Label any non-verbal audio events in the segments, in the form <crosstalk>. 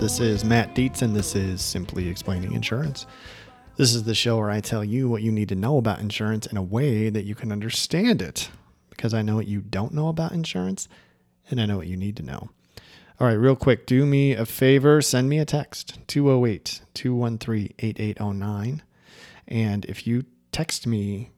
This is Matt Dietz, and this is Simply Explaining Insurance. This is the show where I tell you what you need to know about insurance in a way that you can understand it, because I know what you don't know about insurance, and I know what you need to know. All right, real quick, do me a favor, send me a text 208 213 8809. And if you text me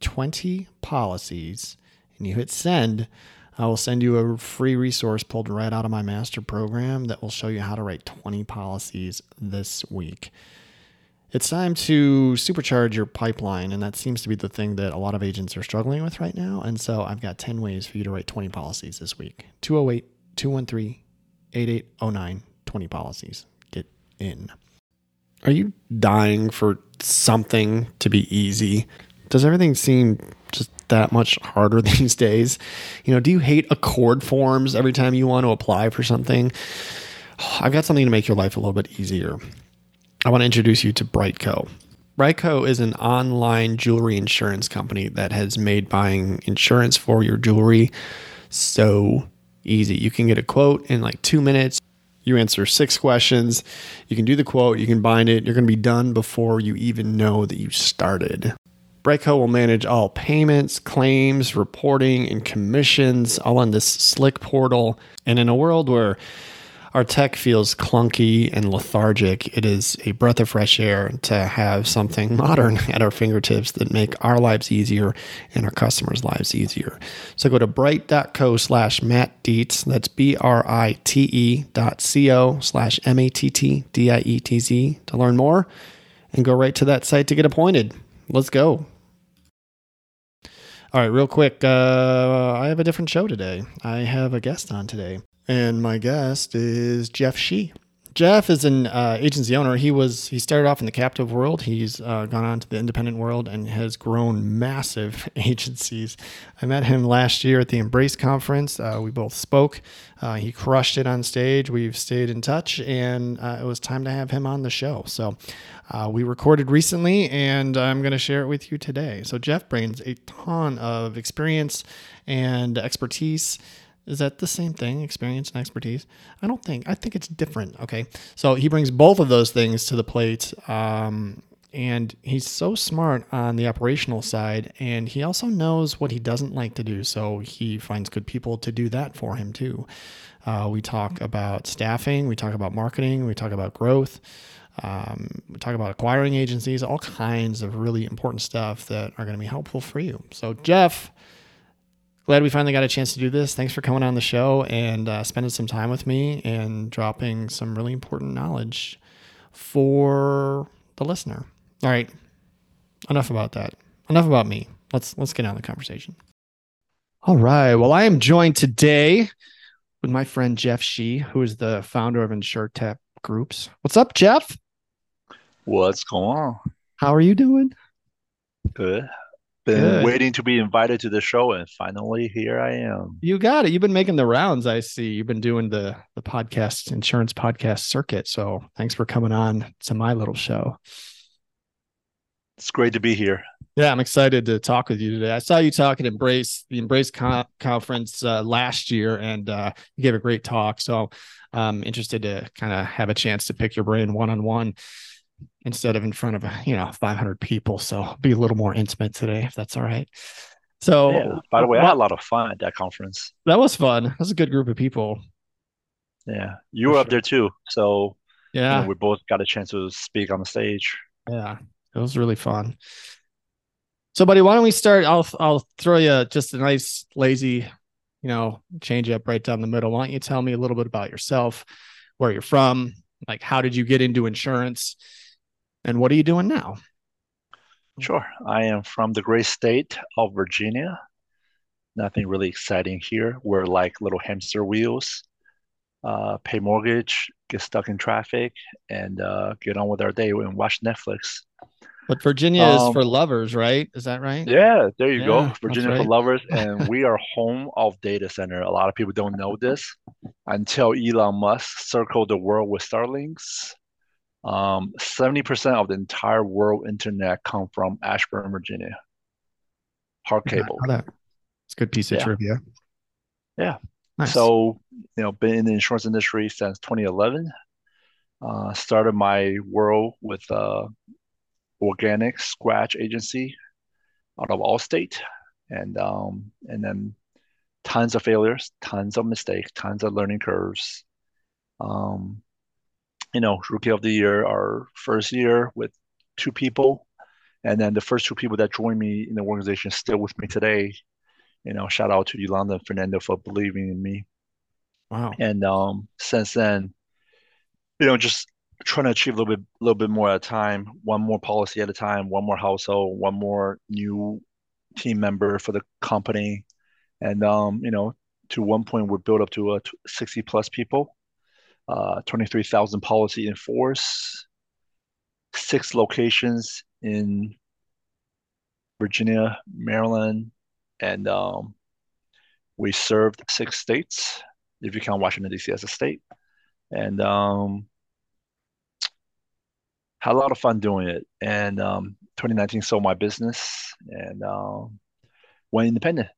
20 policies and you hit send, I will send you a free resource pulled right out of my master program that will show you how to write 20 policies this week. It's time to supercharge your pipeline, and that seems to be the thing that a lot of agents are struggling with right now. And so I've got 10 ways for you to write 20 policies this week 208 213 8809 20 policies. Get in. Are you dying for something to be easy? Does everything seem just that much harder <laughs> these days? You know, do you hate ACORD forms every time you want to apply for something? I've got something to make your life a little bit easier. I want to introduce you to BriteCo. BriteCo is an online jewelry insurance company that has made buying insurance for your jewelry so easy. You can get a quote in like two minutes. You answer six questions. You can do the quote, you can bind it. You're going to be done before you even know that you started. BriteCo will manage all payments, claims, reporting, and commissions all on this slick portal. And in a world where our tech feels clunky and lethargic, it is a breath of fresh air to have something <laughs> modern at our fingertips that make our lives easier and our customers' lives easier. So go to brite.co slash Matt Dietz. That's B-R-I-T-E dot C-O slash M-A-T-T-D-I-E-T-Z to learn more and go right to that site to get appointed. Let's go. All right, real quick. Uh, I have a different show today. I have a guest on today. And my guest is Jeff Shi. Jeff is an uh, agency owner. He was he started off in the captive world. He's uh, gone on to the independent world and has grown massive <laughs> agencies. I met him last year at the Embrace conference. Uh, we both spoke. Uh, he crushed it on stage. We've stayed in touch, and uh, it was time to have him on the show. So uh, we recorded recently, and I'm going to share it with you today. So Jeff brings a ton of experience and expertise is that the same thing, experience and expertise? I don't think. I think it's different. Okay. So he brings both of those things to the plate. Um, and he's so smart on the operational side. And he also knows what he doesn't like to do. So he finds good people to do that for him, too. Uh, we talk about staffing, we talk about marketing, we talk about growth. Um, we talk about acquiring agencies, all kinds of really important stuff that are going to be helpful for you. So, Jeff, glad we finally got a chance to do this. Thanks for coming on the show and uh, spending some time with me and dropping some really important knowledge for the listener. All right, enough about that. Enough about me. Let's let's get on the conversation. All right. Well, I am joined today with my friend Jeff Shi, who is the founder of InsureTech Groups. What's up, Jeff? What's going on? How are you doing? Good been Good. waiting to be invited to the show and finally here I am. You got it. You've been making the rounds, I see. You've been doing the the podcast insurance podcast circuit. So thanks for coming on to my little show. It's great to be here. Yeah, I'm excited to talk with you today. I saw you talk at Embrace, the Embrace con- conference uh, last year, and uh, you gave a great talk. So I'm interested to kind of have a chance to pick your brain one on one instead of in front of you know 500 people. So be a little more intimate today, if that's all right. So, yeah, by the way, I had a lot of fun at that conference. That was fun. That was a good group of people. Yeah, you were sure. up there too. So yeah, you know, we both got a chance to speak on the stage. Yeah, it was really fun. So, buddy, why don't we start? I'll I'll throw you just a nice lazy, you know, change up right down the middle. Why don't you tell me a little bit about yourself, where you're from, like how did you get into insurance, and what are you doing now? Sure. I am from the great state of Virginia. Nothing really exciting here. We're like little hamster wheels. Uh, pay mortgage, get stuck in traffic, and uh, get on with our day and watch Netflix. But Virginia um, is for lovers, right? Is that right? Yeah, there you yeah, go. Virginia right. for lovers, <laughs> and we are home of data center. A lot of people don't know this until Elon Musk circled the world with Starlinks um, 70% of the entire world internet come from Ashburn, Virginia. Hard cable. It's a good piece of yeah. trivia. Yeah. Nice. So, you know, been in the insurance industry since 2011. Uh, started my world with uh, organic scratch agency out of Allstate, and um, and then tons of failures, tons of mistakes, tons of learning curves. Um, you know, rookie of the year, our first year with two people, and then the first two people that joined me in the organization still with me today. You know, shout out to Yolanda and Fernando for believing in me. Wow. And um, since then, you know, just trying to achieve a little bit, a little bit more at a time, one more policy at a time, one more household, one more new team member for the company, and um, you know, to one point we're built up to uh, 60 plus people, uh, 23,000 policy in force, six locations in Virginia, Maryland, and um, we served six states if you count Washington D.C. as a state, and um, had a lot of fun doing it. And um, 2019 sold my business and um, went independent.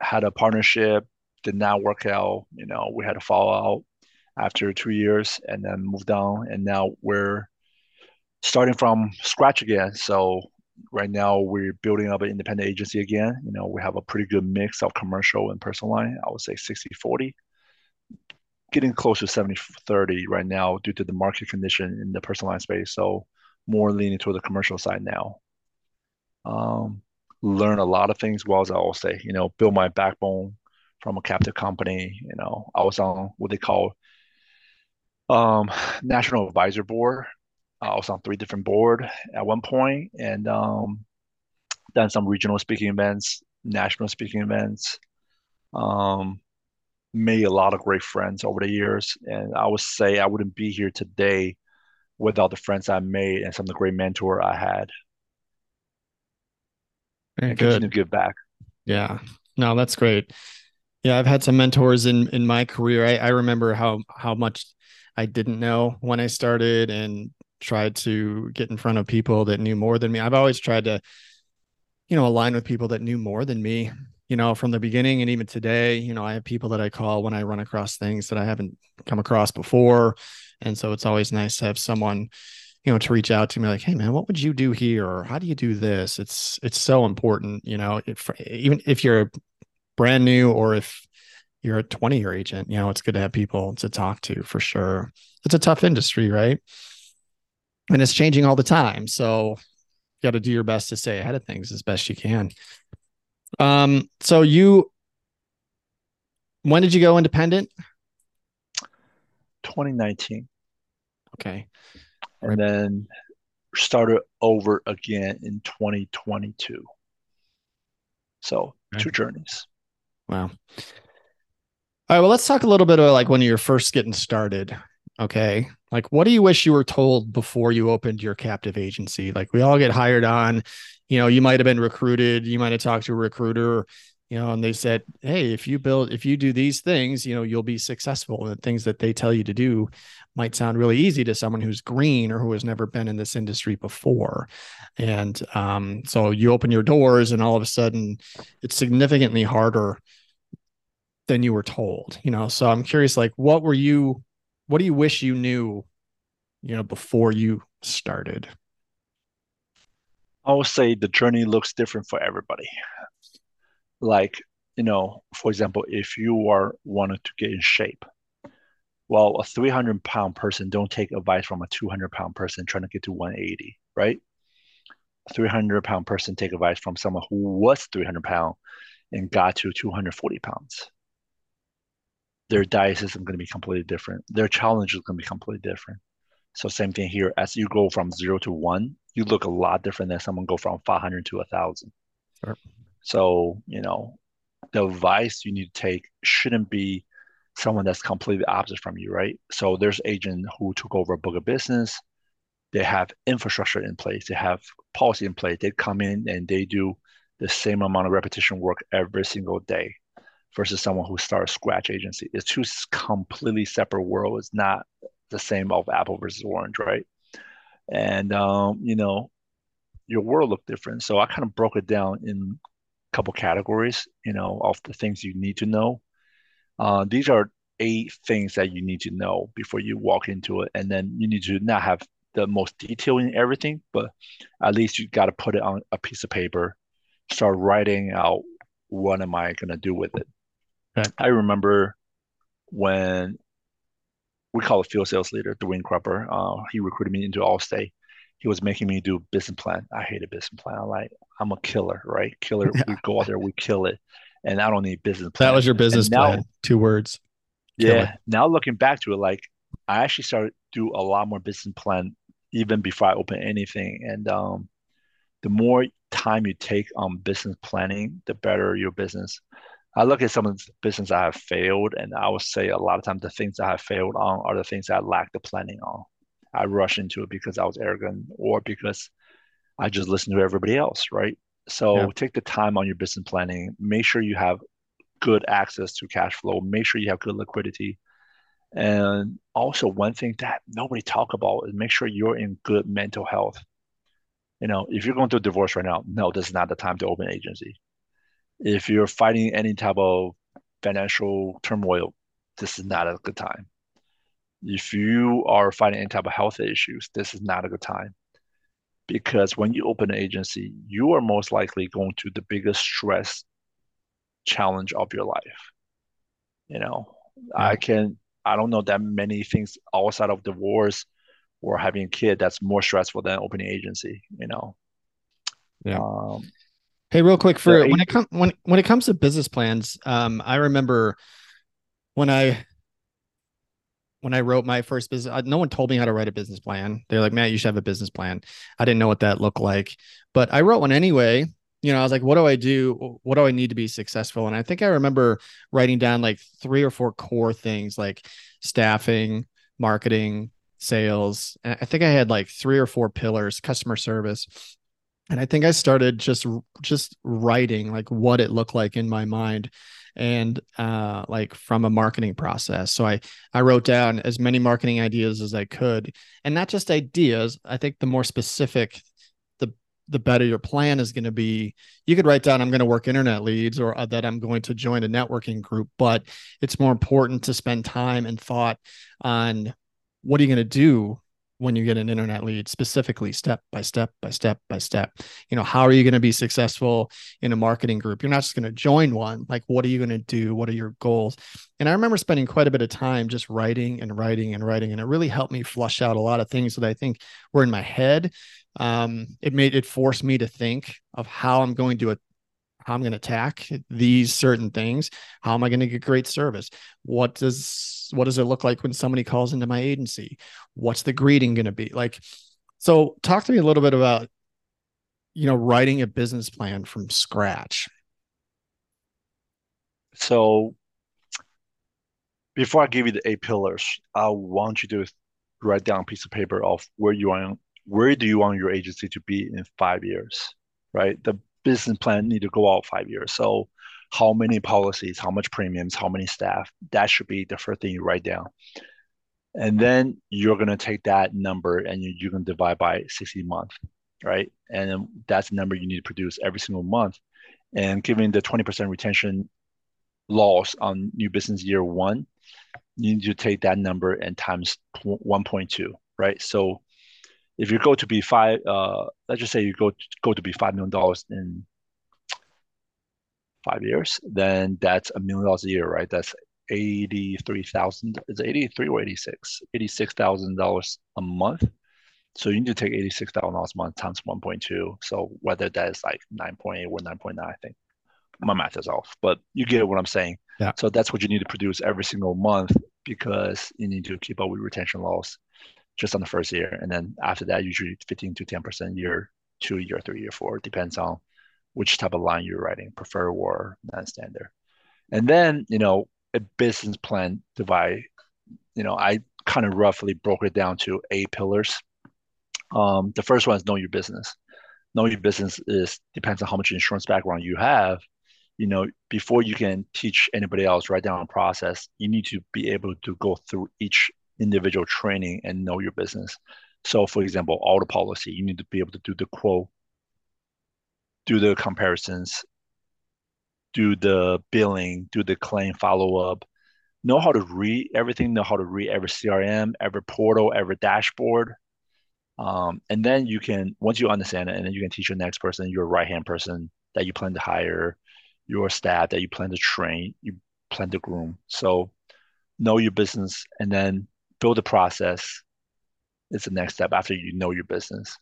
Had a partnership, did not work out. You know, we had a fall out after two years, and then moved on. And now we're starting from scratch again. So right now we're building up an independent agency again. You know, we have a pretty good mix of commercial and personal line. I would say 60 40, getting close to 70 30 right now due to the market condition in the personal line space. So more leaning toward the commercial side now. Um, learn a lot of things well as I always say, you know, build my backbone from a captive company. You know, I was on what they call um, National Advisor Board I was on three different board at one point and um, done some regional speaking events, national speaking events. Um, made a lot of great friends over the years, and I would say I wouldn't be here today without the friends I made and some of the great mentor I had. Very and good. Continue to give back. Yeah, no, that's great. Yeah, I've had some mentors in in my career. I, I remember how how much I didn't know when I started, and tried to get in front of people that knew more than me. I've always tried to, you know, align with people that knew more than me, you know, from the beginning and even today, you know, I have people that I call when I run across things that I haven't come across before. And so it's always nice to have someone, you know, to reach out to me like, Hey man, what would you do here? Or how do you do this? It's, it's so important, you know, if, even if you're brand new or if you're a 20 year agent, you know, it's good to have people to talk to for sure. It's a tough industry, right? and it's changing all the time. So you got to do your best to stay ahead of things as best you can. Um, so you, when did you go independent? 2019. Okay. And right. then started over again in 2022. So okay. two journeys. Wow. All right. Well, let's talk a little bit about like when you're first getting started. Okay. Like, what do you wish you were told before you opened your captive agency? Like, we all get hired on, you know, you might have been recruited, you might have talked to a recruiter, you know, and they said, Hey, if you build, if you do these things, you know, you'll be successful. And the things that they tell you to do might sound really easy to someone who's green or who has never been in this industry before. And um, so you open your doors, and all of a sudden it's significantly harder than you were told, you know. So I'm curious, like, what were you what do you wish you knew, you know, before you started? I would say the journey looks different for everybody. Like, you know, for example, if you are wanting to get in shape, well, a 300 pound person don't take advice from a 200 pound person trying to get to 180, right? A 300 pound person take advice from someone who was 300 pound and got to 240 pounds their diet is going to be completely different. Their challenge is going to be completely different. So same thing here. As you go from zero to one, you look a lot different than someone go from 500 to a thousand. Sure. So, you know, the advice you need to take shouldn't be someone that's completely opposite from you, right? So there's agent who took over a book of business. They have infrastructure in place. They have policy in place. They come in and they do the same amount of repetition work every single day versus someone who starts scratch agency. It's two completely separate worlds. It's not the same of apple versus orange, right? And um, you know, your world looked different. So I kind of broke it down in a couple categories, you know, of the things you need to know. Uh, these are eight things that you need to know before you walk into it. And then you need to not have the most detail in everything, but at least you got to put it on a piece of paper, start writing out what am I going to do with it. Okay. I remember when we call a field sales leader, Dwayne Crupper. Uh, he recruited me into Allstate. He was making me do business plan. I hate a business plan. I'm like, I'm a killer, right? Killer. Yeah. We go out there, we kill it, and I don't need business plan. That was your business plan. Two words. Yeah. Now looking back to it, like I actually started to do a lot more business plan even before I open anything, and um, the more time you take on business planning, the better your business. I look at some of the business I have failed, and I would say a lot of times the things I have failed on are the things I lack the planning on. I rush into it because I was arrogant or because I just listened to everybody else, right? So yeah. take the time on your business planning. Make sure you have good access to cash flow. Make sure you have good liquidity. And also one thing that nobody talk about is make sure you're in good mental health. You know, if you're going through a divorce right now, no, this is not the time to open agency. If you're fighting any type of financial turmoil, this is not a good time. If you are fighting any type of health issues, this is not a good time. Because when you open an agency, you are most likely going to the biggest stress challenge of your life. You know, yeah. I can I don't know that many things outside of divorce or having a kid that's more stressful than opening an agency, you know. Yeah. Um, hey, real quick for when it comes when when it comes to business plans, um, I remember when I when I wrote my first business, uh, no one told me how to write a business plan. They're like, Matt, you should have a business plan. I didn't know what that looked like, but I wrote one anyway. You know, I was like, what do I do? What do I need to be successful? And I think I remember writing down like three or four core things like staffing, marketing, sales. And I think I had like three or four pillars, customer service. And I think I started just just writing like what it looked like in my mind and uh, like from a marketing process. So I I wrote down as many marketing ideas as I could, and not just ideas. I think the more specific, the the better your plan is going to be. You could write down I'm going to work internet leads or uh, that I'm going to join a networking group, but it's more important to spend time and thought on what are you going to do when you get an internet lead specifically step by step by step by step. You know how are you going to be successful in a marketing group? You're not just going to join one. Like what are you going to do? What are your goals? And i remember spending quite a bit of time just writing and writing and writing and it really helped me flush out a lot of things that i think were in my head. Um, it made it forced me to think of how i'm going to how I'm going to attack these certain things. How am I going to get great service? What does what does it look like when somebody calls into my agency? What's the greeting going to be like? So, talk to me a little bit about you know writing a business plan from scratch. So, before I give you the eight pillars, I want you to write down a piece of paper of where you want where do you want your agency to be in five years, right? The business plan need to go out five years. So how many policies, how much premiums, how many staff, that should be the first thing you write down. And then you're going to take that number and you, you're going to divide by 60 months, right? And that's the number you need to produce every single month. And given the 20% retention loss on new business year one, you need to take that number and times 1.2, right? So if you go to be five, uh, let's just say you go to, go to be five million dollars in five years, then that's a million dollars a year, right? That's eighty three thousand. Is it eighty three or eighty six? Eighty six thousand dollars a month. So you need to take eighty six thousand dollars a month times one point two. So whether that is like nine point eight or nine point nine, I think my math is off, but you get what I'm saying. Yeah. So that's what you need to produce every single month because you need to keep up with retention loss just on the first year. And then after that, usually 15 to 10% year two, year three, year four, depends on which type of line you're writing, prefer or non-standard. And then, you know, a business plan divide, you know, I kind of roughly broke it down to eight pillars. Um, the first one is know your business. Know your business is depends on how much insurance background you have. You know, before you can teach anybody else, write down a process, you need to be able to go through each individual training and know your business. So, for example, auto policy, you need to be able to do the quote, do the comparisons, do the billing, do the claim follow up, know how to read everything, know how to read every CRM, every portal, every dashboard. Um, and then you can, once you understand it, and then you can teach your next person, your right hand person that you plan to hire, your staff that you plan to train, you plan to groom. So know your business and then build a process is the next step after you know your business.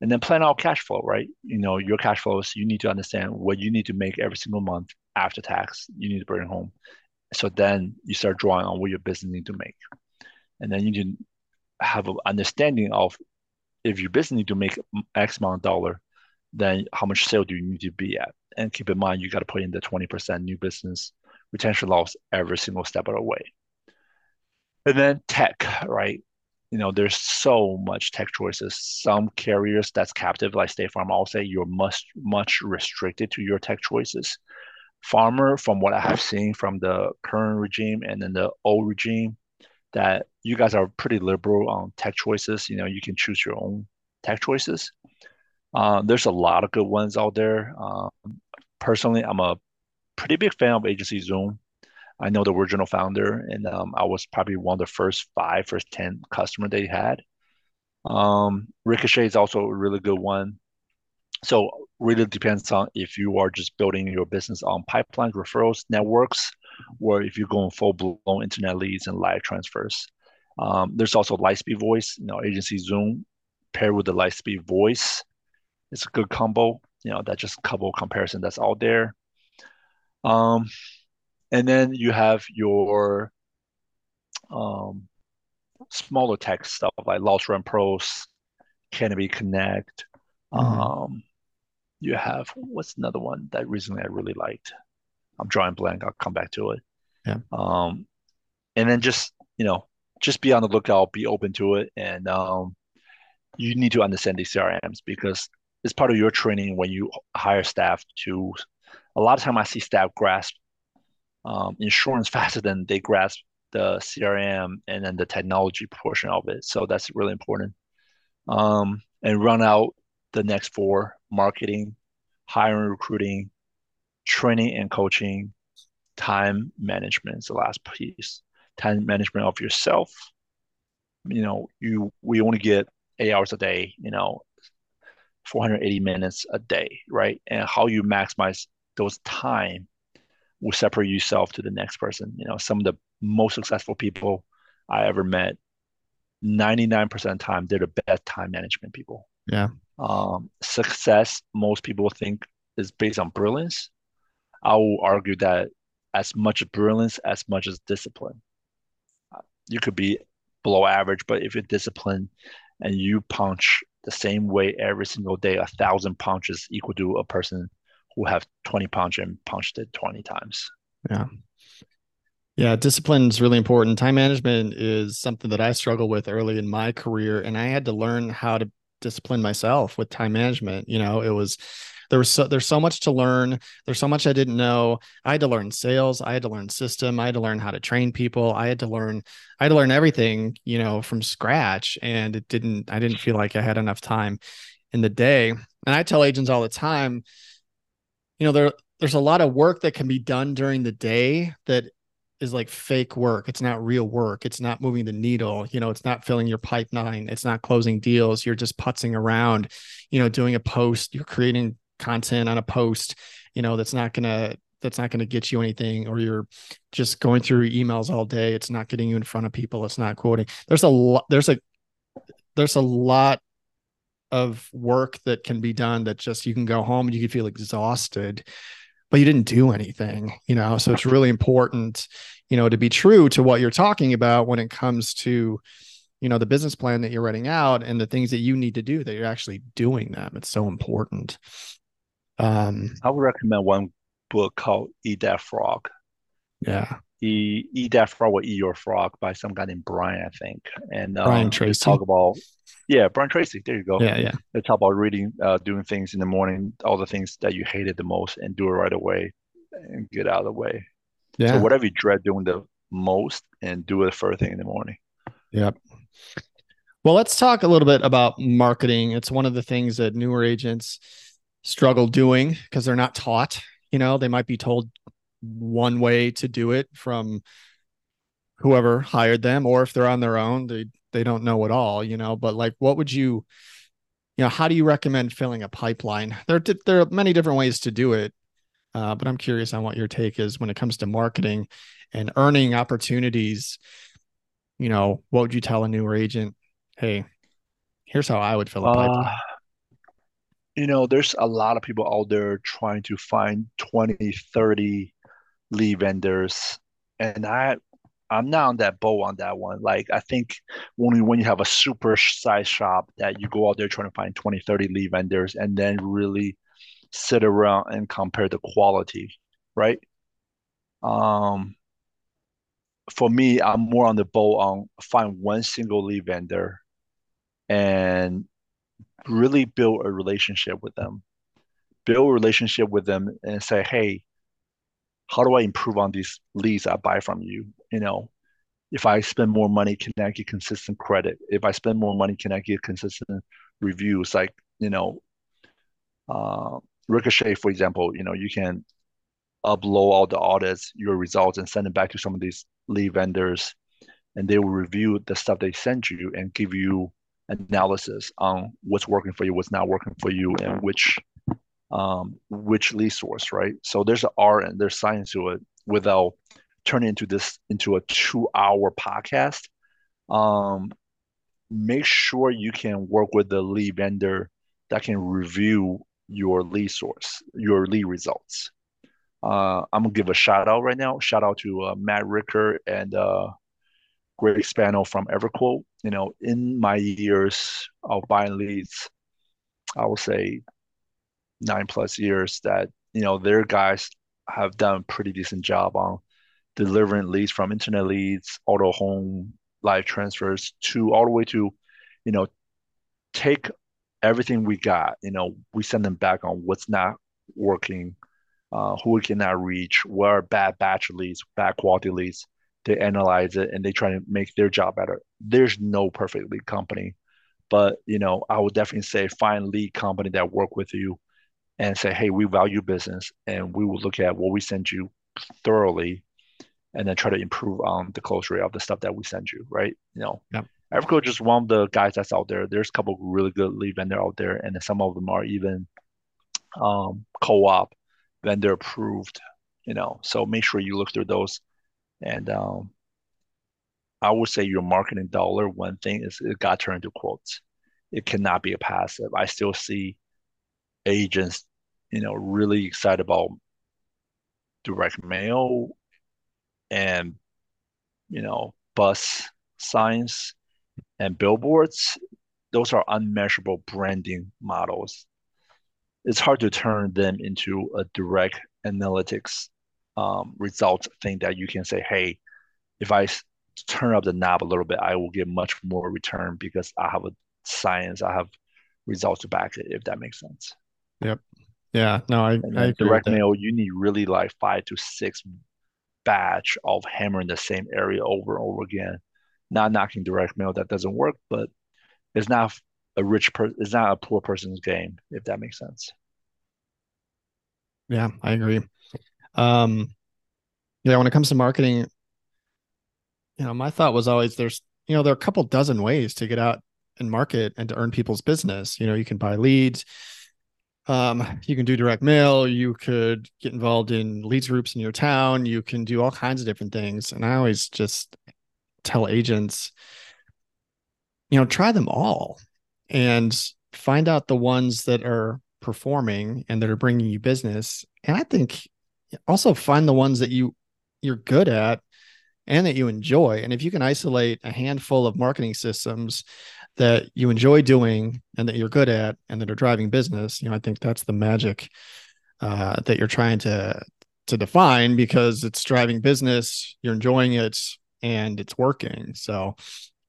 And then plan out cash flow, right? You know, your cash flows, you need to understand what you need to make every single month after tax, you need to bring home. So then you start drawing on what your business need to make. And then you to have an understanding of if your business need to make X amount of dollar, then how much sale do you need to be at? And keep in mind, you got to put in the 20% new business retention loss every single step of the way. And then tech, right? You know, there's so much tech choices. Some carriers that's captive, like State Farm, I'll say you're much, much restricted to your tech choices. Farmer, from what I have seen from the current regime and then the old regime, that you guys are pretty liberal on tech choices. You know, you can choose your own tech choices. Uh, there's a lot of good ones out there. Um, personally, I'm a pretty big fan of Agency Zoom. I know the original founder, and um, I was probably one of the first five, first ten customer they had. Um, Ricochet is also a really good one. So really depends on if you are just building your business on pipeline referrals networks, or if you're going full blown internet leads and live transfers. Um, there's also Lightspeed Voice, you know, agency Zoom paired with the Lightspeed Voice. It's a good combo. You know, that's just couple comparison that's out there. Um, and then you have your um, smaller tech stuff like Loss Run Pros, Canopy Connect. Mm-hmm. Um, you have what's another one that recently I really liked? I'm drawing blank. I'll come back to it. Yeah. Um, and then just you know, just be on the lookout, be open to it, and um, you need to understand these CRMs because it's part of your training when you hire staff to. A lot of time I see staff grasp um, insurance <laughs> faster than they grasp the CRM and then the technology portion of it. So that's really important. Um, and run out the next four marketing, hiring, recruiting, training and coaching, time management is the last piece. Time management of yourself. You know, you we only get eight hours a day, you know, 480 minutes a day, right? And how you maximize those time will separate yourself to the next person. You know, some of the most successful people I ever met, 99% of the time, they're the best time management people. Yeah. Um, success, most people think, is based on brilliance. I will argue that as much brilliance as much as discipline. You could be below average, but if you're disciplined and you punch the same way every single day, a thousand punches equal to a person who have 20 punch and punched it 20 times. Yeah. Yeah, discipline is really important. Time management is something that I struggle with early in my career, and I had to learn how to discipline myself with time management. You know, it was there was so there's so much to learn. There's so much I didn't know. I had to learn sales. I had to learn system. I had to learn how to train people. I had to learn. I had to learn everything, you know, from scratch. And it didn't. I didn't feel like I had enough time in the day. And I tell agents all the time, you know, there there's a lot of work that can be done during the day that is like fake work. It's not real work. It's not moving the needle. You know, it's not filling your pipeline. It's not closing deals. You're just putzing around, you know, doing a post. You're creating content on a post, you know, that's not gonna that's not going to get you anything or you're just going through emails all day it's not getting you in front of people it's not quoting there's a lot there's a there's a lot of work that can be done that just you can go home and you can feel exhausted but you didn't do anything you know? So it's really important you know to be true to what you're talking about when it comes to you know the business plan that you're writing out and the things that you need to do that you're actually doing them. It's so important. Um i would recommend one book called eat that frog. Yeah. Eat, eat that frog or eat your frog by some guy named brian i think. And um, brian tracy. talk about yeah, Brian Tracy. There you go. Yeah, yeah. It's about reading, uh, doing things in the morning, all the things that you hated the most, and do it right away, and get out of the way. Yeah. So whatever you dread doing the most, and do it first thing in the morning. Yep. Well, let's talk a little bit about marketing. It's one of the things that newer agents struggle doing because they're not taught. You know, they might be told one way to do it from whoever hired them or if they're on their own they they don't know at all you know but like what would you you know how do you recommend filling a pipeline? There there are many different ways to do it uh, but i'm curious on what your take is when it comes to marketing and earning opportunities. You know what would you tell a newer agent hey here's how i would fill a pipeline uh, you know there's a lot of people out there trying to find 20 30 lead vendors and i I'm not on that boat on that one. Like I think when when you have a super size shop that you go out there trying to find 20, 30 lead vendors and then really sit around and compare the quality, right? Um for me, I'm more on the boat on find one single lead vendor and really build a relationship with them. Build a relationship with them and say, hey, how do I improve on these leads I buy from you? You know, if I spend more money, can I get consistent credit? If I spend more money, can I get consistent reviews? Like, you know, uh, Ricochet, for example, you know, you can upload all the audits, your results, and send it back to some of these lead vendors, and they will review the stuff they send you and give you analysis on what's working for you, what's not working for you, and which um, which lead source, right? So there's an art and there's science to it without turning into this into a two hour podcast. Um, make sure you can work with the lead vendor that can review your lead source, your lead results. Uh, I'm gonna give a shout out right now. Shout out to uh, Matt Ricker and uh, Greg Spano from EverQuote. You know, in my years of buying leads, I will say nine plus years that you know their guys have done a pretty decent job on delivering leads from internet leads, auto home, live transfers to all the way to, you know, take everything we got, you know, we send them back on what's not working, uh, who we cannot reach, where are bad batch leads, bad quality leads. They analyze it and they try to make their job better. There's no perfect lead company, but you know, I would definitely say find lead company that work with you and say, hey, we value business and we will look at what we send you thoroughly and then try to improve on the close rate of the stuff that we send you, right? You know, yeah. EverQuote just one of the guys that's out there. There's a couple really good lead vendor out there, and some of them are even um, co-op vendor approved. You know, so make sure you look through those. And um, I would say your marketing dollar, one thing is it got turned into quotes. It cannot be a passive. I still see agents, you know, really excited about direct mail and you know bus signs and billboards those are unmeasurable branding models. It's hard to turn them into a direct analytics um, result thing that you can say hey if i turn up the knob a little bit i will get much more return because i have a science i have results to back it if that makes sense. Yep. Yeah. No i, I direct mail you need really like five to six batch of hammering the same area over and over again. Not knocking direct mail that doesn't work, but it's not a rich person. It's not a poor person's game, if that makes sense. Yeah, I agree. Um, yeah, when it comes to marketing, you know, my thought was always there's, you know, there are a couple dozen ways to get out and market and to earn people's business. You know, you can buy leads, um, you can do direct mail. You could get involved in leads groups in your town. You can do all kinds of different things. And I always just tell agents, you know, try them all and find out the ones that are performing and that are bringing you business. And I think also find the ones that you you're good at and that you enjoy. And if you can isolate a handful of marketing systems that you enjoy doing and that you're good at and that are driving business, you know, I think that's the magic uh, that you're trying to to define because it's driving business, you're enjoying it, and it's working. So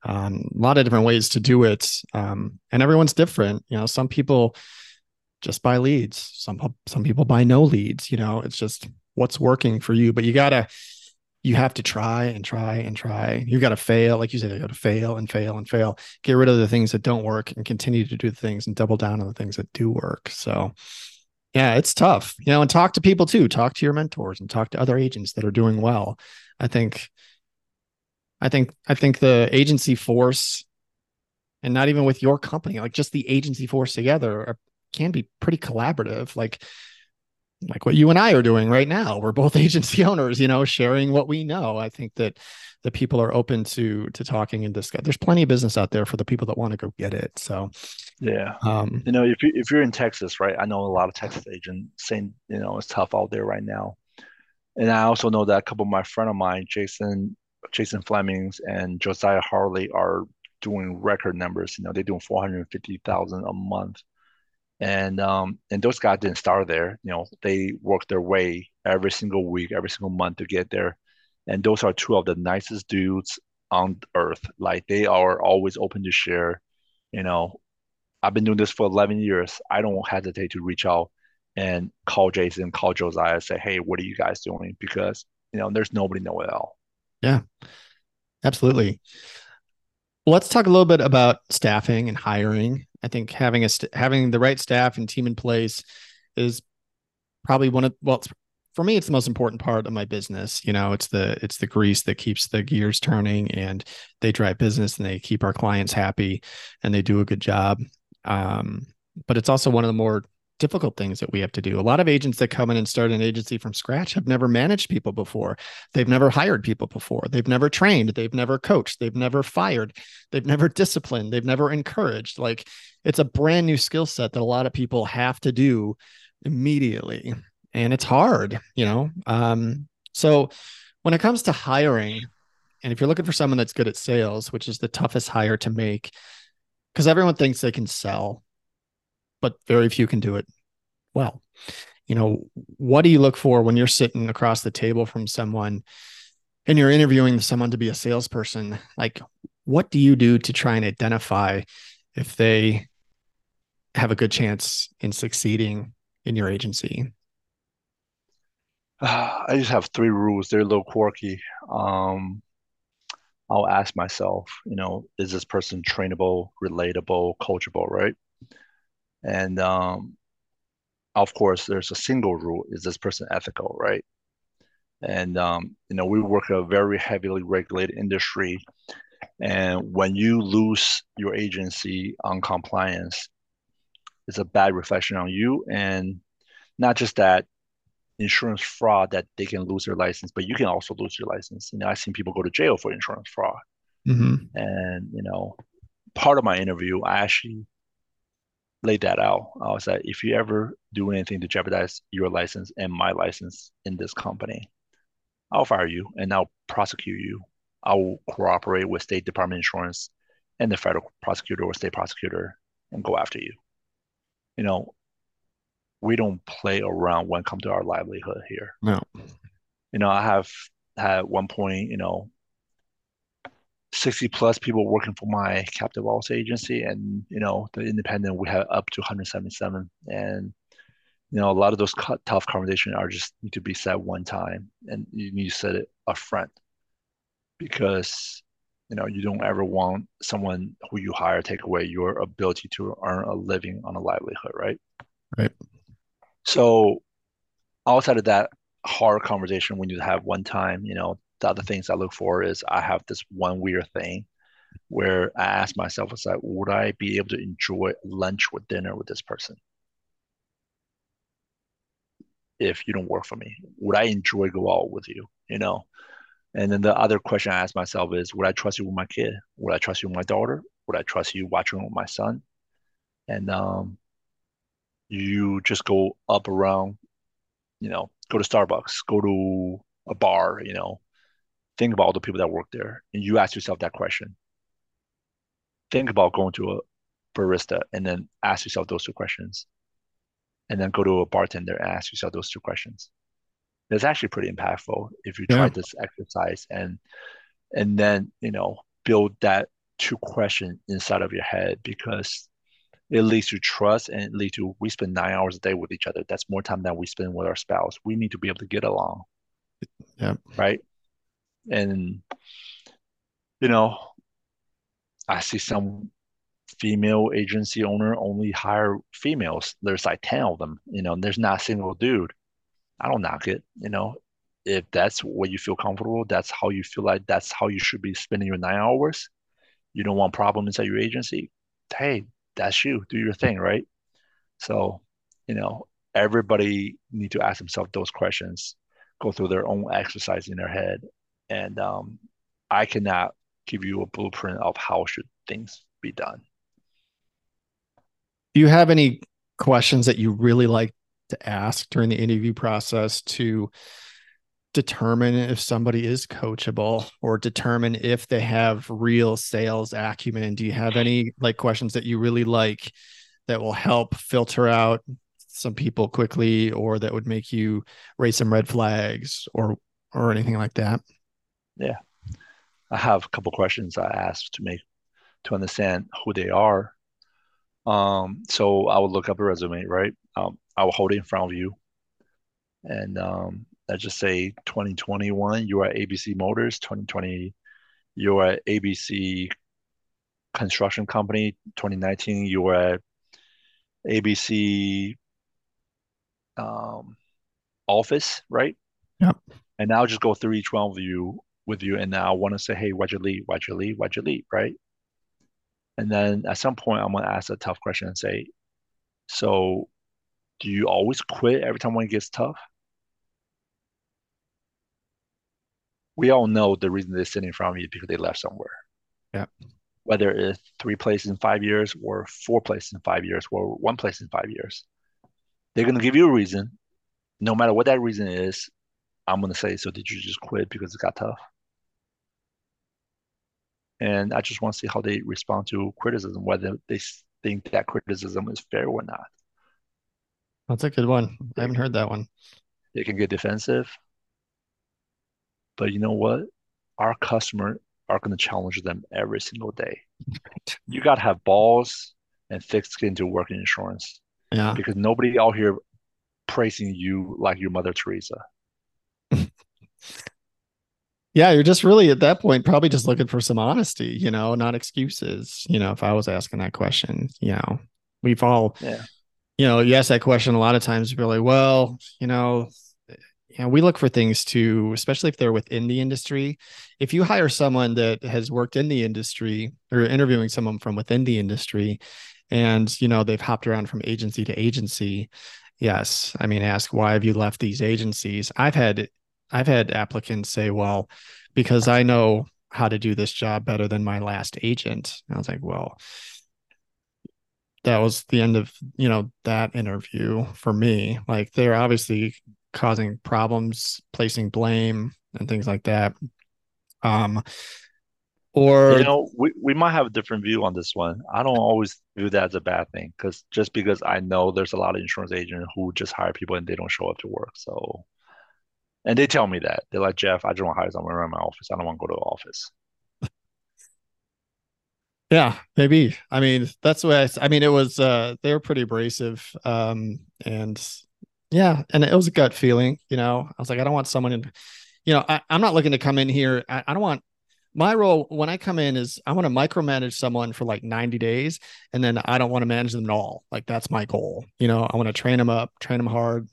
um, a lot of different ways to do it, um, and everyone's different. You know, some people just buy leads, some some people buy no leads. You know, it's just what's working for you. But you gotta you have to try and try and try. You've got to fail, like you said, you got to fail and fail and fail. Get rid of the things that don't work and continue to do the things and double down on the things that do work. So, yeah, it's tough, you know, and talk to people too. Talk to your mentors and talk to other agents that are doing well. I think I think I think the agency force and not even with your company, like just the agency force together are, can be pretty collaborative. Like like what you and I are doing right now. We're both <laughs> agency owners, you know, sharing what we know. I think that the people are open to to talking and discuss. There's plenty of business out there for the people that want to go get it. So, yeah, um, you know, if you if you're in Texas, right? I know a lot of Texas agents saying, you know, it's tough out there right now. And I also know that a couple of my friend of mine, Jason Jason Flemings and Josiah Harley, are doing record numbers. You know, they're doing four hundred fifty thousand a month and um, and those guys didn't start there. You know, they worked their way every single week, every single month to get there. And those are two of the nicest dudes on earth. Like they are always open to share. You know, I've been doing this for 11 years. I don't hesitate to reach out and call Jason, call Josiah, say, hey, what are you guys doing? Because you know, there's nobody know it all. Yeah, absolutely. let's talk a little bit about staffing and hiring. I think having a st- having the right staff and team in place is probably one of well for me it's the most important part of my business you know it's the it's the grease that keeps the gears turning and they drive business and they keep our clients happy and they do a good job um, but it's also one of the more difficult things that we have to do. A lot of agents that come in and start an agency from scratch have never managed people before. They've never hired people before. They've never trained. They've never coached. They've never fired. They've never disciplined. They've never encouraged. Like it's a brand new skill set that a lot of people have to do immediately. And it's hard, you know? Um, so when it comes to hiring, and if you're looking for someone that's good at sales, which is the toughest hire to make, because everyone thinks they can sell but very few can do it well. You know, what do you look for when you're sitting across the table from someone and you're interviewing someone to be a salesperson? Like, what do you do to try and identify if they have a good chance in succeeding in your agency? <sighs> I just have three rules. They're a little quirky. Um, I'll ask myself, you know, is this person trainable, relatable, coachable, right? And um, of course, there's a single rule: is this person ethical, right? And um, you know, we work a very heavily regulated industry, and when you lose your agency on compliance, it's a bad reflection on you. And not just that, insurance fraud that they can lose their license, but you can also lose your license. You know, I've seen people go to jail for insurance fraud. Mm-hmm. And you know, part of my interview, I actually laid that out. I was like, if you ever do anything to jeopardize your license and my license in this company, I'll fire you and I'll prosecute you. I will cooperate with State Department Insurance and the federal prosecutor or state prosecutor and go after you. You know, we don't play around when it comes to our livelihood here. No. You know, I have had one point, you know, 60 plus people working for my captive policy agency and you know the independent we have up to 177 and you know a lot of those tough conversations are just need to be said one time and you need to set it up front because you know you don't ever want someone who you hire take away your ability to earn a living on a livelihood right right so outside of that hard conversation need to have one time you know the other things I look for is I have this one weird thing where I ask myself, "Is like, would I be able to enjoy lunch or dinner with this person if you don't work for me? Would I enjoy go out with you? You know." And then the other question I ask myself is, would I trust you with my kid? Would I trust you with my daughter? Would I trust you watching with my son? And um, you just go up around, you know, go to Starbucks, go to a bar, you know, think about all the people that work there and you ask yourself that question think about going to a barista and then ask yourself those two questions and then go to a bartender and ask yourself those two questions it's actually pretty impactful if you yeah. try this exercise and and then you know build that two question inside of your head because it leads to trust and it leads to we spend nine hours a day with each other. That's more time than we spend with our spouse. We need to be able to get along. Yeah right? And you know i see some female agency owner only hire females. There's like 10 of them you know there's not a single dude i don't knock it you know if that's what you feel comfortable, that's how you feel like that's how you should be spending your nine hours. You don't want problems inside your agency. Hey, that's you. Do your thing, right? So, you know, everybody need to ask themselves those questions, go through their own exercise in their head, and um, I cannot give you a blueprint of how should things be done. Do you have any questions that you really like to ask during the interview process to determine if somebody is coachable or determine if they have real sales acumen? Do you have any like questions that you really like that will help filter out some people quickly or that would make you raise some red flags or or anything like that? Yeah. I have a couple questions I asked to make to understand who they are. Um, so I would look up a resume, right? Um, I will hold it in front of you. And um, let's just say 2021, you are ABC Motors, 2020, you are ABC Construction Company, 2019, you are ABC um, Office, right? Yep. And now just go through each one of you with you, and now I want to say, hey, why'd you leave? Why'd you leave? Why'd you leave? Right? And then at some point, I'm gonna ask a tough question and say, so do you always quit every time when it gets tough? We all know the reason they're sitting in front of you because they left somewhere. Yeah. Whether it's three places in five years or four places in five years or one place in five years. They're gonna give you a reason. No matter what that reason is, I'm gonna say, so did you just quit because it got tough? And I just want to see how they respond to criticism, whether they think that criticism is fair or not. That's a good one. I haven't heard that one. They can get defensive. But you know what? Our customer are going to challenge them every single day. You got to have balls and thick skin to work in insurance. Yeah. Because nobody out here praising you like your mother Teresa. <laughs> yeah, you're just really at that point probably just looking for some honesty, you know, not excuses. You know, if I was asking that question, you know, we've all, yeah. You know, you ask that question a lot of times, like, well, you know, you know, we look for things to, especially if they're within the industry. If you hire someone that has worked in the industry or interviewing someone from within the industry and, you know, they've hopped around from agency to agency, yes. I mean, ask why have you left these agencies? I've had I've had applicants say, well, because I know how to do this job better than my last agent. And I was like, well, that was the end of, you know, that interview for me. Like they're obviously causing problems, placing blame and things like that. Um or you know, we, we might have a different view on this one. I don't always view that as a bad thing because just because I know there's a lot of insurance agents who just hire people and they don't show up to work. So and they tell me that. They're like, Jeff, I just want to hire someone around my office. I don't want to go to the office. Yeah, maybe. I mean, that's what I, I mean, it was, uh, they were pretty abrasive. Um, and yeah, and it was a gut feeling, you know, I was like, I don't want someone in, you know, I, am not looking to come in here. I, I don't want my role when I come in is I want to micromanage someone for like 90 days and then I don't want to manage them at all. Like that's my goal. You know, I want to train them up, train them hard,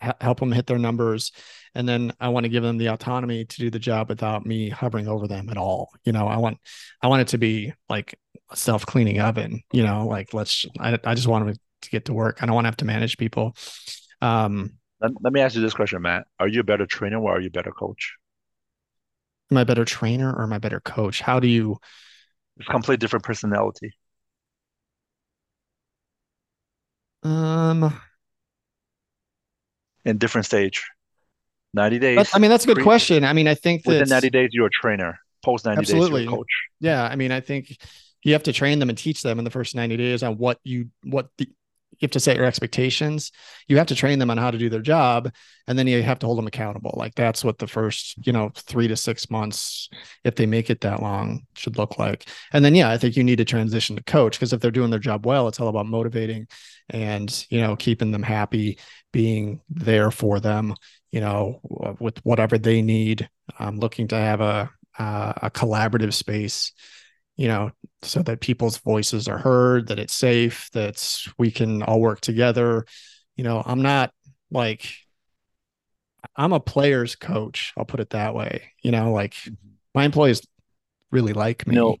help them hit their numbers. And then i want to give them the autonomy to do the job without me hovering over them at all. You know i want i want it to be like a self-cleaning oven you know like let's i, I just want them to get to work. I don't want to have to manage people. Um let, let me ask you this question matt. Are you a better trainer or are you a better coach? Am i a better trainer or am i a better coach? How do you it's completely different personality. Um in different stage. 90 days. I mean, that's a good pre- question. I mean, I think that within 90 days, you're a trainer. Post 90 absolutely. days, you're a coach. Yeah. I mean, I think you have to train them and teach them in the first 90 days on what you, what the, you have to set your expectations. You have to train them on how to do their job, and then you have to hold them accountable. Like that's what the first, you know, three to six months, if they make it that long, should look like. And then, yeah, I think you need to transition to coach because if they're doing their job well, it's all about motivating and you know keeping them happy, being there for them, you know, with whatever they need. Um, looking to have a uh, a collaborative space you know, so that people's voices are heard, that it's safe, that we can all work together. You know, I'm not like I'm a player's coach. I'll put it that way. You know, like mm-hmm. my employees really like me. You know,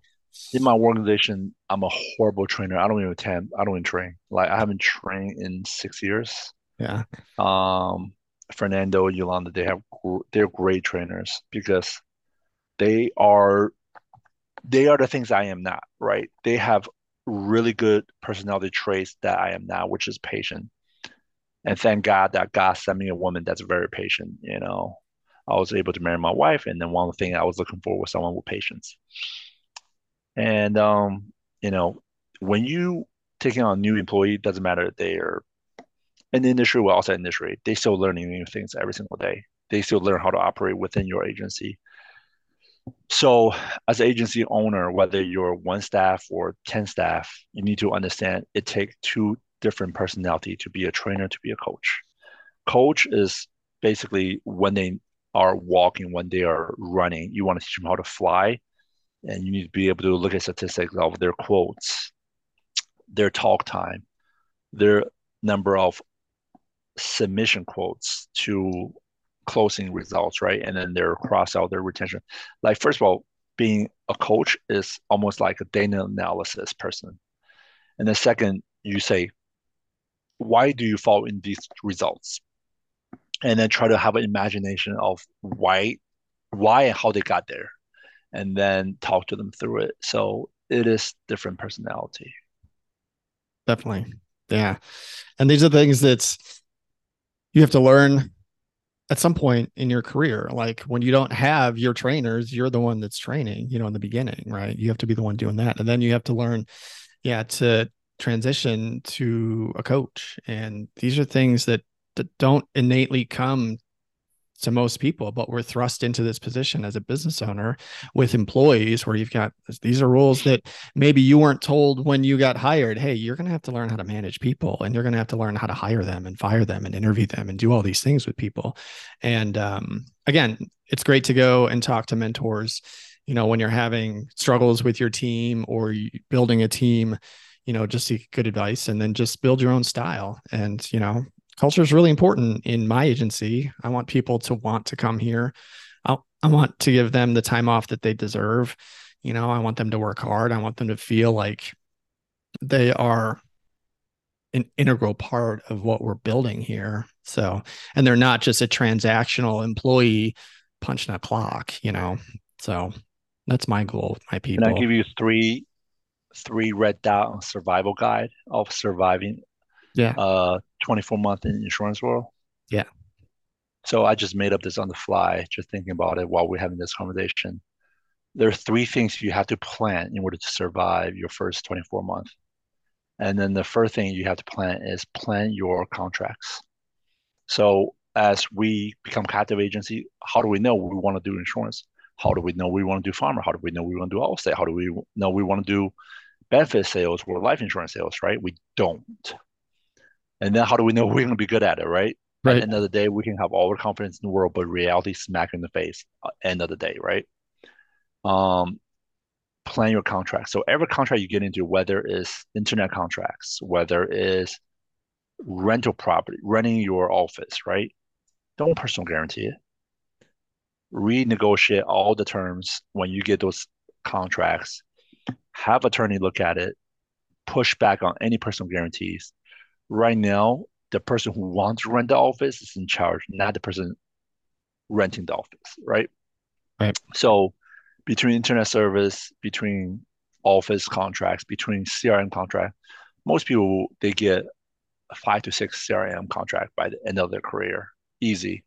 in my organization, I'm a horrible trainer. I don't even attend. I don't even train. Like I haven't trained in six years. Yeah. Um, Fernando, Yolanda, they have they're great trainers because they are they are the things I am not. Right. They have really good personality traits that I am not, which is patient. And thank God that God sent me a woman that's very patient. You know, I was able to marry my wife, and then one thing I was looking for was someone with patience. And um, you know, when you taking on a new employee, doesn't matter if they are in the industry or outside industry, they still learning new things every single day. They still learn how to operate within your agency. So, as agency owner, whether you're one staff or ten staff, you need to understand it takes two different personality to be a trainer to be a coach. Coach is basically when they are walking, when they are running, you want to teach them how to fly and you need to be able to look at statistics of their quotes, their talk time, their number of submission quotes to closing results, right? And then their cross out their retention. Like first of all, being a coach is almost like a data analysis person. And the second, you say, why do you fall in these results? And then try to have an imagination of why, why and how they got there and then talk to them through it. So it is different personality. Definitely. Yeah. And these are things that you have to learn at some point in your career. Like when you don't have your trainers, you're the one that's training, you know, in the beginning, right? You have to be the one doing that. And then you have to learn, yeah, to transition to a coach. And these are things that, that don't innately come to most people, but we're thrust into this position as a business owner with employees where you've got these are rules that maybe you weren't told when you got hired. Hey, you're going to have to learn how to manage people and you're going to have to learn how to hire them and fire them and interview them and do all these things with people. And um, again, it's great to go and talk to mentors. You know, when you're having struggles with your team or building a team, you know, just seek good advice and then just build your own style. And, you know, culture is really important in my agency. I want people to want to come here. I, I want to give them the time off that they deserve. You know, I want them to work hard. I want them to feel like they are an integral part of what we're building here. So, and they're not just a transactional employee punching a clock, you know. So that's my goal with my people. Can I give you three three red dot survival guide of surviving yeah. uh 24 month in insurance world. Yeah. So i just made up this on the fly just thinking about it while we're having this conversation. There are three things you have to plan in order to survive your first 24 month and then the first thing you have to plan is plan your contracts. So as we become captive agency how do we know we want to do insurance? How do we know we want to do farmer how do we know we want to do Allstate? How do we know we want to do benefit sales or life insurance sales right? We don't and then how do we know <laughs> we're going to be good at it, right? Right. At the end of the day, we can have all the confidence in the world, but reality smack in the face. Uh, end of the day, right? Um, plan your contract. So every contract you get into, whether it's internet contracts, whether it's rental property, renting your office, right? Don't personal guarantee it. Renegotiate all the terms when you get those contracts. Have attorney look at it. Push back on any personal guarantees right now, the person who wants to rent the office is in charge, not the person renting the office, right? Right. So between internet service, between office contracts, between CRM contract, most people they get a five to six CRM contract by the end of their career, easy.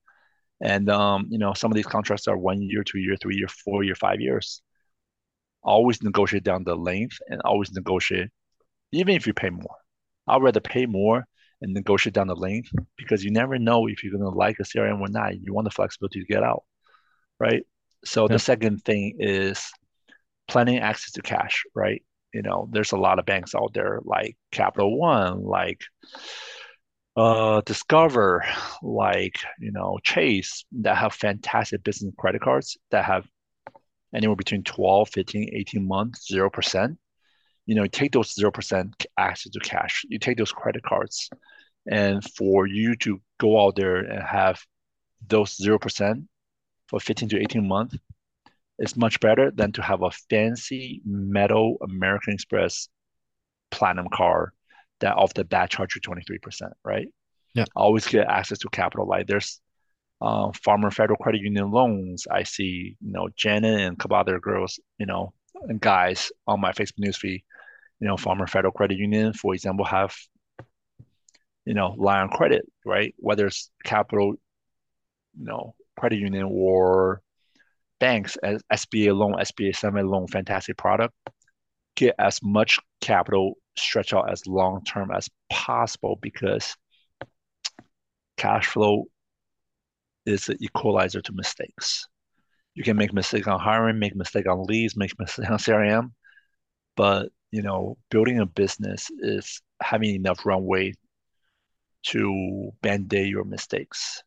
And um, you know, some of these contracts are one year, two year, three year, four year, five years. Always negotiate down the length and always negotiate, even if you pay more. I'd rather pay more and negotiate down the length because you never know if you're going to like a CRM or not. You want the flexibility to get out, right? So the second thing is planning access to cash, right? You know, there's a lot of banks out there like Capital One, like uh, Discover, like you know Chase that have fantastic business credit cards that have anywhere between 12, 15, 18 months, 0% you know, take those 0% access to cash, you take those credit cards, and for you to go out there and have those 0% for 15 to 18 months is much better than to have a fancy metal American Express platinum card that off the bat charge you 23%, right? Yeah. Always get access to capital. Like there's uh, Farmer Federal Credit Union loans. I see, you know, Janet and a couple other girls, you know, and guys on my Facebook newsfeed, you know, Farmer Federal Credit Union, for example, have, you know, line credit, right? Whether it's capital, you know, credit union or banks as SBA loan, SBA seven loan, fantastic product. Get as much capital stretch out as long term as possible because cash flow is the equalizer to mistakes. You can make mistakes on hiring, make mistake on leads, make mistake on CRM, but you know, building a business is having enough runway to band-aid your mistakes.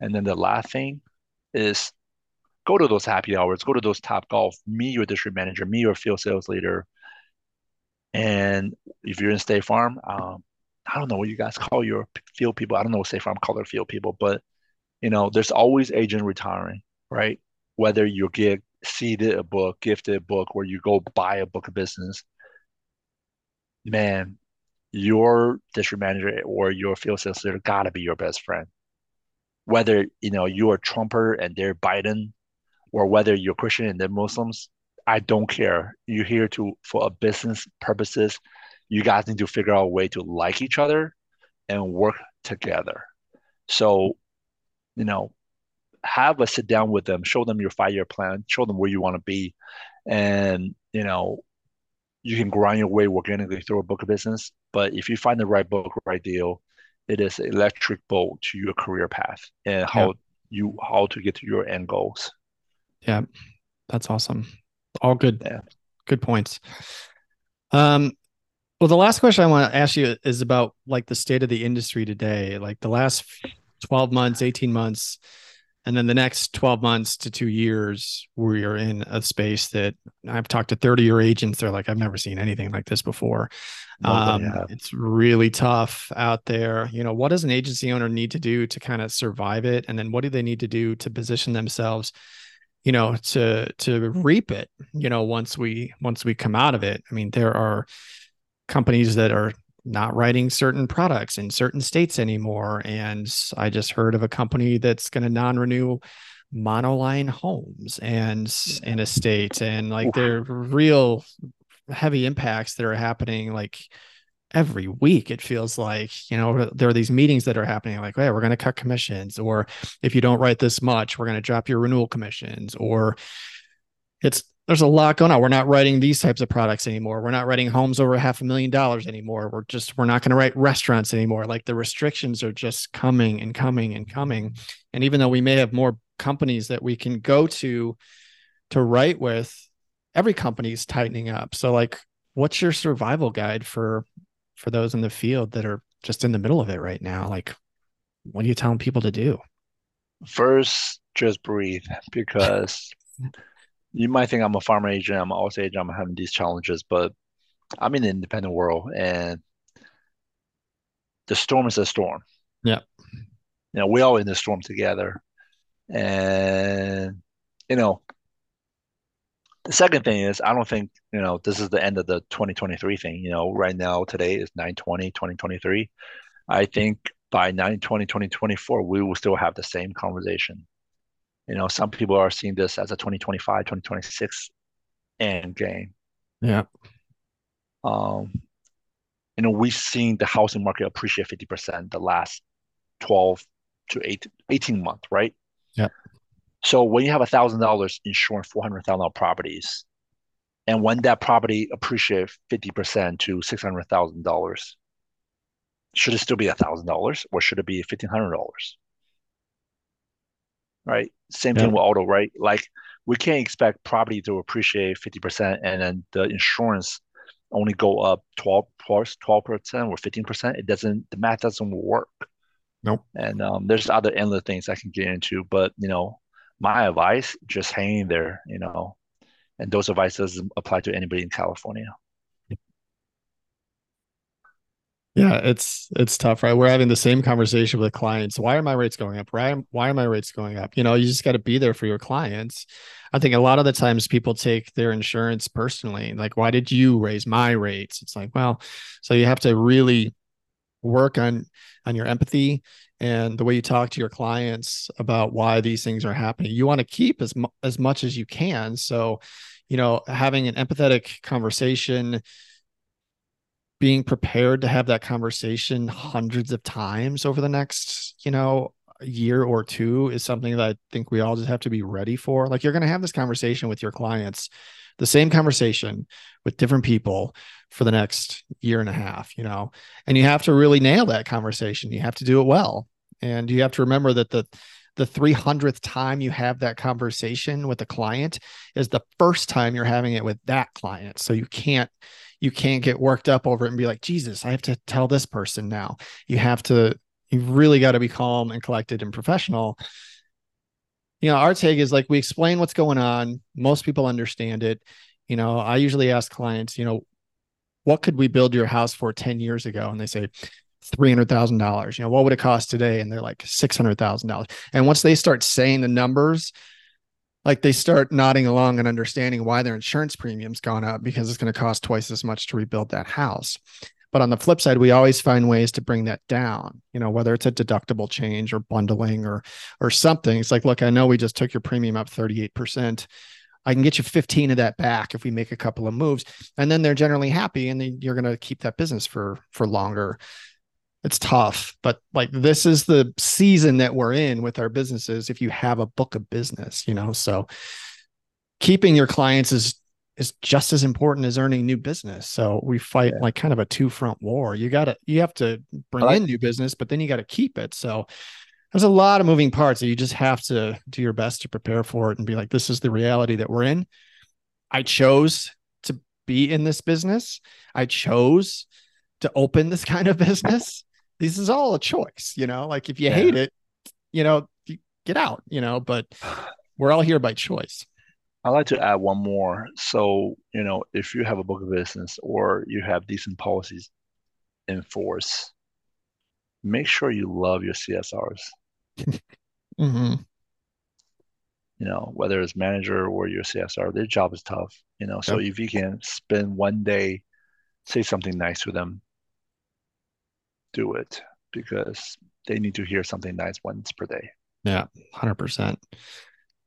And then the last thing is go to those happy hours, go to those top golf, meet your district manager, meet your field sales leader. And if you're in State Farm, um, I don't know what you guys call your field people. I don't know what State Farm call their field people, but you know, there's always agent retiring, right? Whether you get seeded a book, gifted a book, where you go buy a book of business, man, your district manager or your field sales leader gotta be your best friend. Whether you know you're Trumper and they're Biden, or whether you're Christian and they're Muslims, I don't care. You're here to for a business purposes. You guys need to figure out a way to like each other and work together. So you know, have a sit down with them, show them your five year plan, show them where you want to be, and you know, you can grind your way organically through a book of business. But if you find the right book, right deal, it is electric bolt to your career path and how yeah. you how to get to your end goals. Yeah, that's awesome. All good, yeah. good points. Um, well, the last question I want to ask you is about like the state of the industry today. Like the last 12 months, 18 months, and then the next 12 months to two years, we are in a space that I've talked to 30 year agents. They're like, I've never seen anything like this before. Um, it's really tough out there. You know, what does an agency owner need to do to kind of survive it? And then what do they need to do to position themselves? you know to to reap it you know once we once we come out of it i mean there are companies that are not writing certain products in certain states anymore. And I just heard of a company that's going to non-renew monoline homes and in a state and like there are real heavy impacts that are happening like every week it feels like you know there are these meetings that are happening like hey we're going to cut commissions or if you don't write this much we're going to drop your renewal commissions or it's there's a lot going on. We're not writing these types of products anymore. We're not writing homes over half a million dollars anymore. We're just we're not going to write restaurants anymore. Like the restrictions are just coming and coming and coming. And even though we may have more companies that we can go to to write with, every company is tightening up. So like what's your survival guide for for those in the field that are just in the middle of it right now? Like what are you telling people to do? First, just breathe because you might think I'm a farmer agent, I'm an Allstate agent, I'm having these challenges, but I'm in the independent world and the storm is a storm. Yeah. You know, we all in the storm together. And, you know, the second thing is I don't think, you know, this is the end of the 2023 thing. You know, right now, today is 920, 2023. I think by 920, 2024, we will still have the same conversation. You know, some people are seeing this as a 2025, 2026 end game. Yeah. Um, you know, we've seen the housing market appreciate 50% the last 12 to 8, 18 months, right? Yeah. So when you have a thousand dollars insuring four hundred thousand dollar properties, and when that property appreciates fifty percent to six hundred thousand dollars, should it still be a thousand dollars or should it be fifteen hundred dollars? Right? Same yeah. thing with auto, right? Like we can't expect property to appreciate 50% and then the insurance only go up 12 12 percent or 15%. It doesn't the math doesn't work. Nope. And um, there's other endless things I can get into, but you know, my advice just hanging there, you know, and those advices apply to anybody in California. Yeah, it's it's tough, right? We're having the same conversation with clients. Why are my rates going up? Why why are my rates going up? You know, you just got to be there for your clients. I think a lot of the times people take their insurance personally. Like, why did you raise my rates? It's like, well, so you have to really work on on your empathy and the way you talk to your clients about why these things are happening. You want to keep as mu- as much as you can. So, you know, having an empathetic conversation being prepared to have that conversation hundreds of times over the next, you know, year or two is something that I think we all just have to be ready for. Like you're going to have this conversation with your clients, the same conversation with different people for the next year and a half, you know, and you have to really nail that conversation. You have to do it well. And you have to remember that the the 300th time you have that conversation with a client is the first time you're having it with that client. So you can't you can't get worked up over it and be like, Jesus, I have to tell this person now. You have to, you've really got to be calm and collected and professional. You know, our take is like we explain what's going on. Most people understand it. You know, I usually ask clients, you know, what could we build your house for 10 years ago? And they say, $300,000. You know, what would it cost today? And they're like $600,000. And once they start saying the numbers, like they start nodding along and understanding why their insurance premium's gone up because it's going to cost twice as much to rebuild that house. But on the flip side, we always find ways to bring that down, you know, whether it's a deductible change or bundling or or something. It's like, look, I know we just took your premium up 38%. I can get you 15 of that back if we make a couple of moves. And then they're generally happy and then you're going to keep that business for for longer it's tough but like this is the season that we're in with our businesses if you have a book of business you know? So keeping your clients is is just as important as earning new business. So we fight yeah. like kind of a two front war. You gotta you have to bring like, in new business but then you got to keep it. So there's a lot of moving parts that you just have to do your best to prepare for it and be like this is the reality that we're in. I chose to be in this business. I chose to open this <laughs> kind of business this is all a choice, you know, like if you yeah. hate it, you know, get out, you know, but <sighs> we're all here by choice. I'd like to add one more. So, you know, if you have a book of business or you have decent policies in force, make sure you love your CSRs. <laughs> mm-hmm. You know, whether it's manager or your CSR, their job is tough. You know, so if you can spend one day, say something nice to them, do it because they need to hear something nice once per day. Yeah, 100%.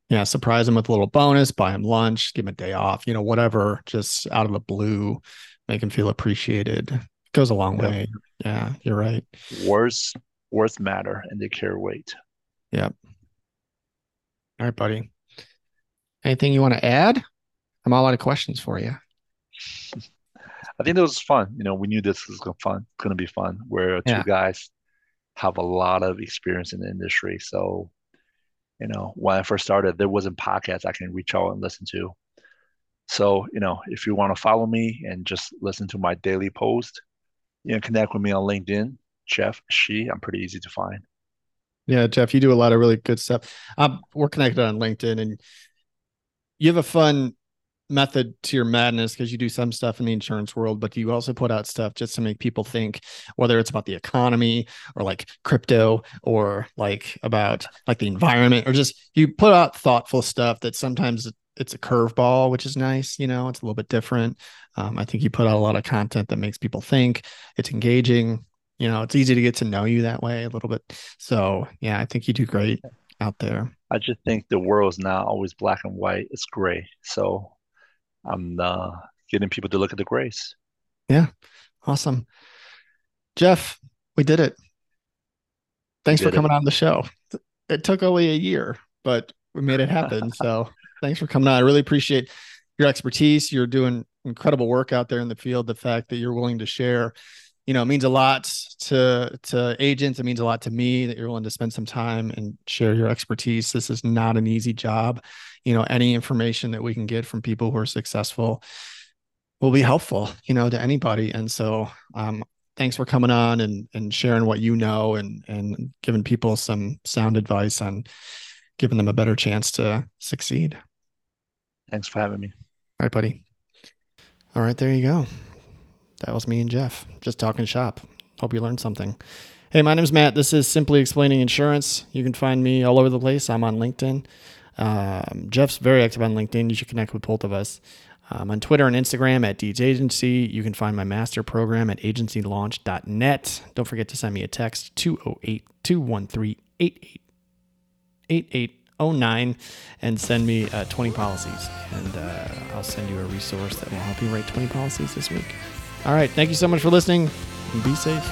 Yeah, surprise them with a little bonus, buy them lunch, give them a day off, you know, whatever, just out of the blue, make them feel appreciated. It goes a long yep. way. Yeah, you're right. Words words matter and they carry weight. Yep. All right, buddy. Anything you want to add? I'm all out of questions for you. <laughs> I think it was fun. You know, we knew this was gonna fun, gonna be fun. Where two yeah. guys have a lot of experience in the industry. So, you know, when I first started, there wasn't podcasts I can reach out and listen to. So, you know, if you want to follow me and just listen to my daily post, you know, connect with me on LinkedIn, Jeff Shi. I'm pretty easy to find. Yeah, Jeff, you do a lot of really good stuff. Um, we're connected on LinkedIn, and you have a fun method to your madness because you do some stuff in the insurance world, but you also put out stuff just to make people think, whether it's about the economy or like crypto or like about like the environment or just you put out thoughtful stuff that sometimes it's a curveball, which is nice. You know, it's a little bit different. Um, I think you put out a lot of content that makes people think. It's engaging. You know, it's easy to get to know you that way a little bit. So yeah, I think you do great out there. I just think the world is not always black and white; it's gray. So I'm uh, getting people to look at the grace. Yeah, awesome, Jeff. We did it. Thanks for coming it. on the show. It took only a year, but we made it happen. <laughs> so thanks for coming on. I really appreciate your expertise. You're doing incredible work out there in the field. The fact that you're willing to share you know, it means a lot to to agents. It means a lot to me that you're willing to spend some time and share your expertise. This is not an easy job. You know, any information that we can get from people who are successful will be helpful, you know, to anybody. And so um, thanks for coming on and and sharing what you know and and giving people some sound advice on giving them a better chance to succeed. Thanks for having me. All right, buddy. All right, there you go that was me and Jeff just talking shop. Hope you learned something. Hey, my name's Matt. This is Simply Explaining Insurance. You can find me all over the place. I'm on LinkedIn. Um, Jeff's very active on LinkedIn. You should connect with both of us. Um, on Twitter and Instagram at Dietz Agency. You can find my master program at agencylaunch.net. Don't forget to send me a text 208 213 8809 and send me uh, 20 policies. And uh, I'll send you a resource that will help you write 20 policies this week. All right. Thank you so much for listening be safe.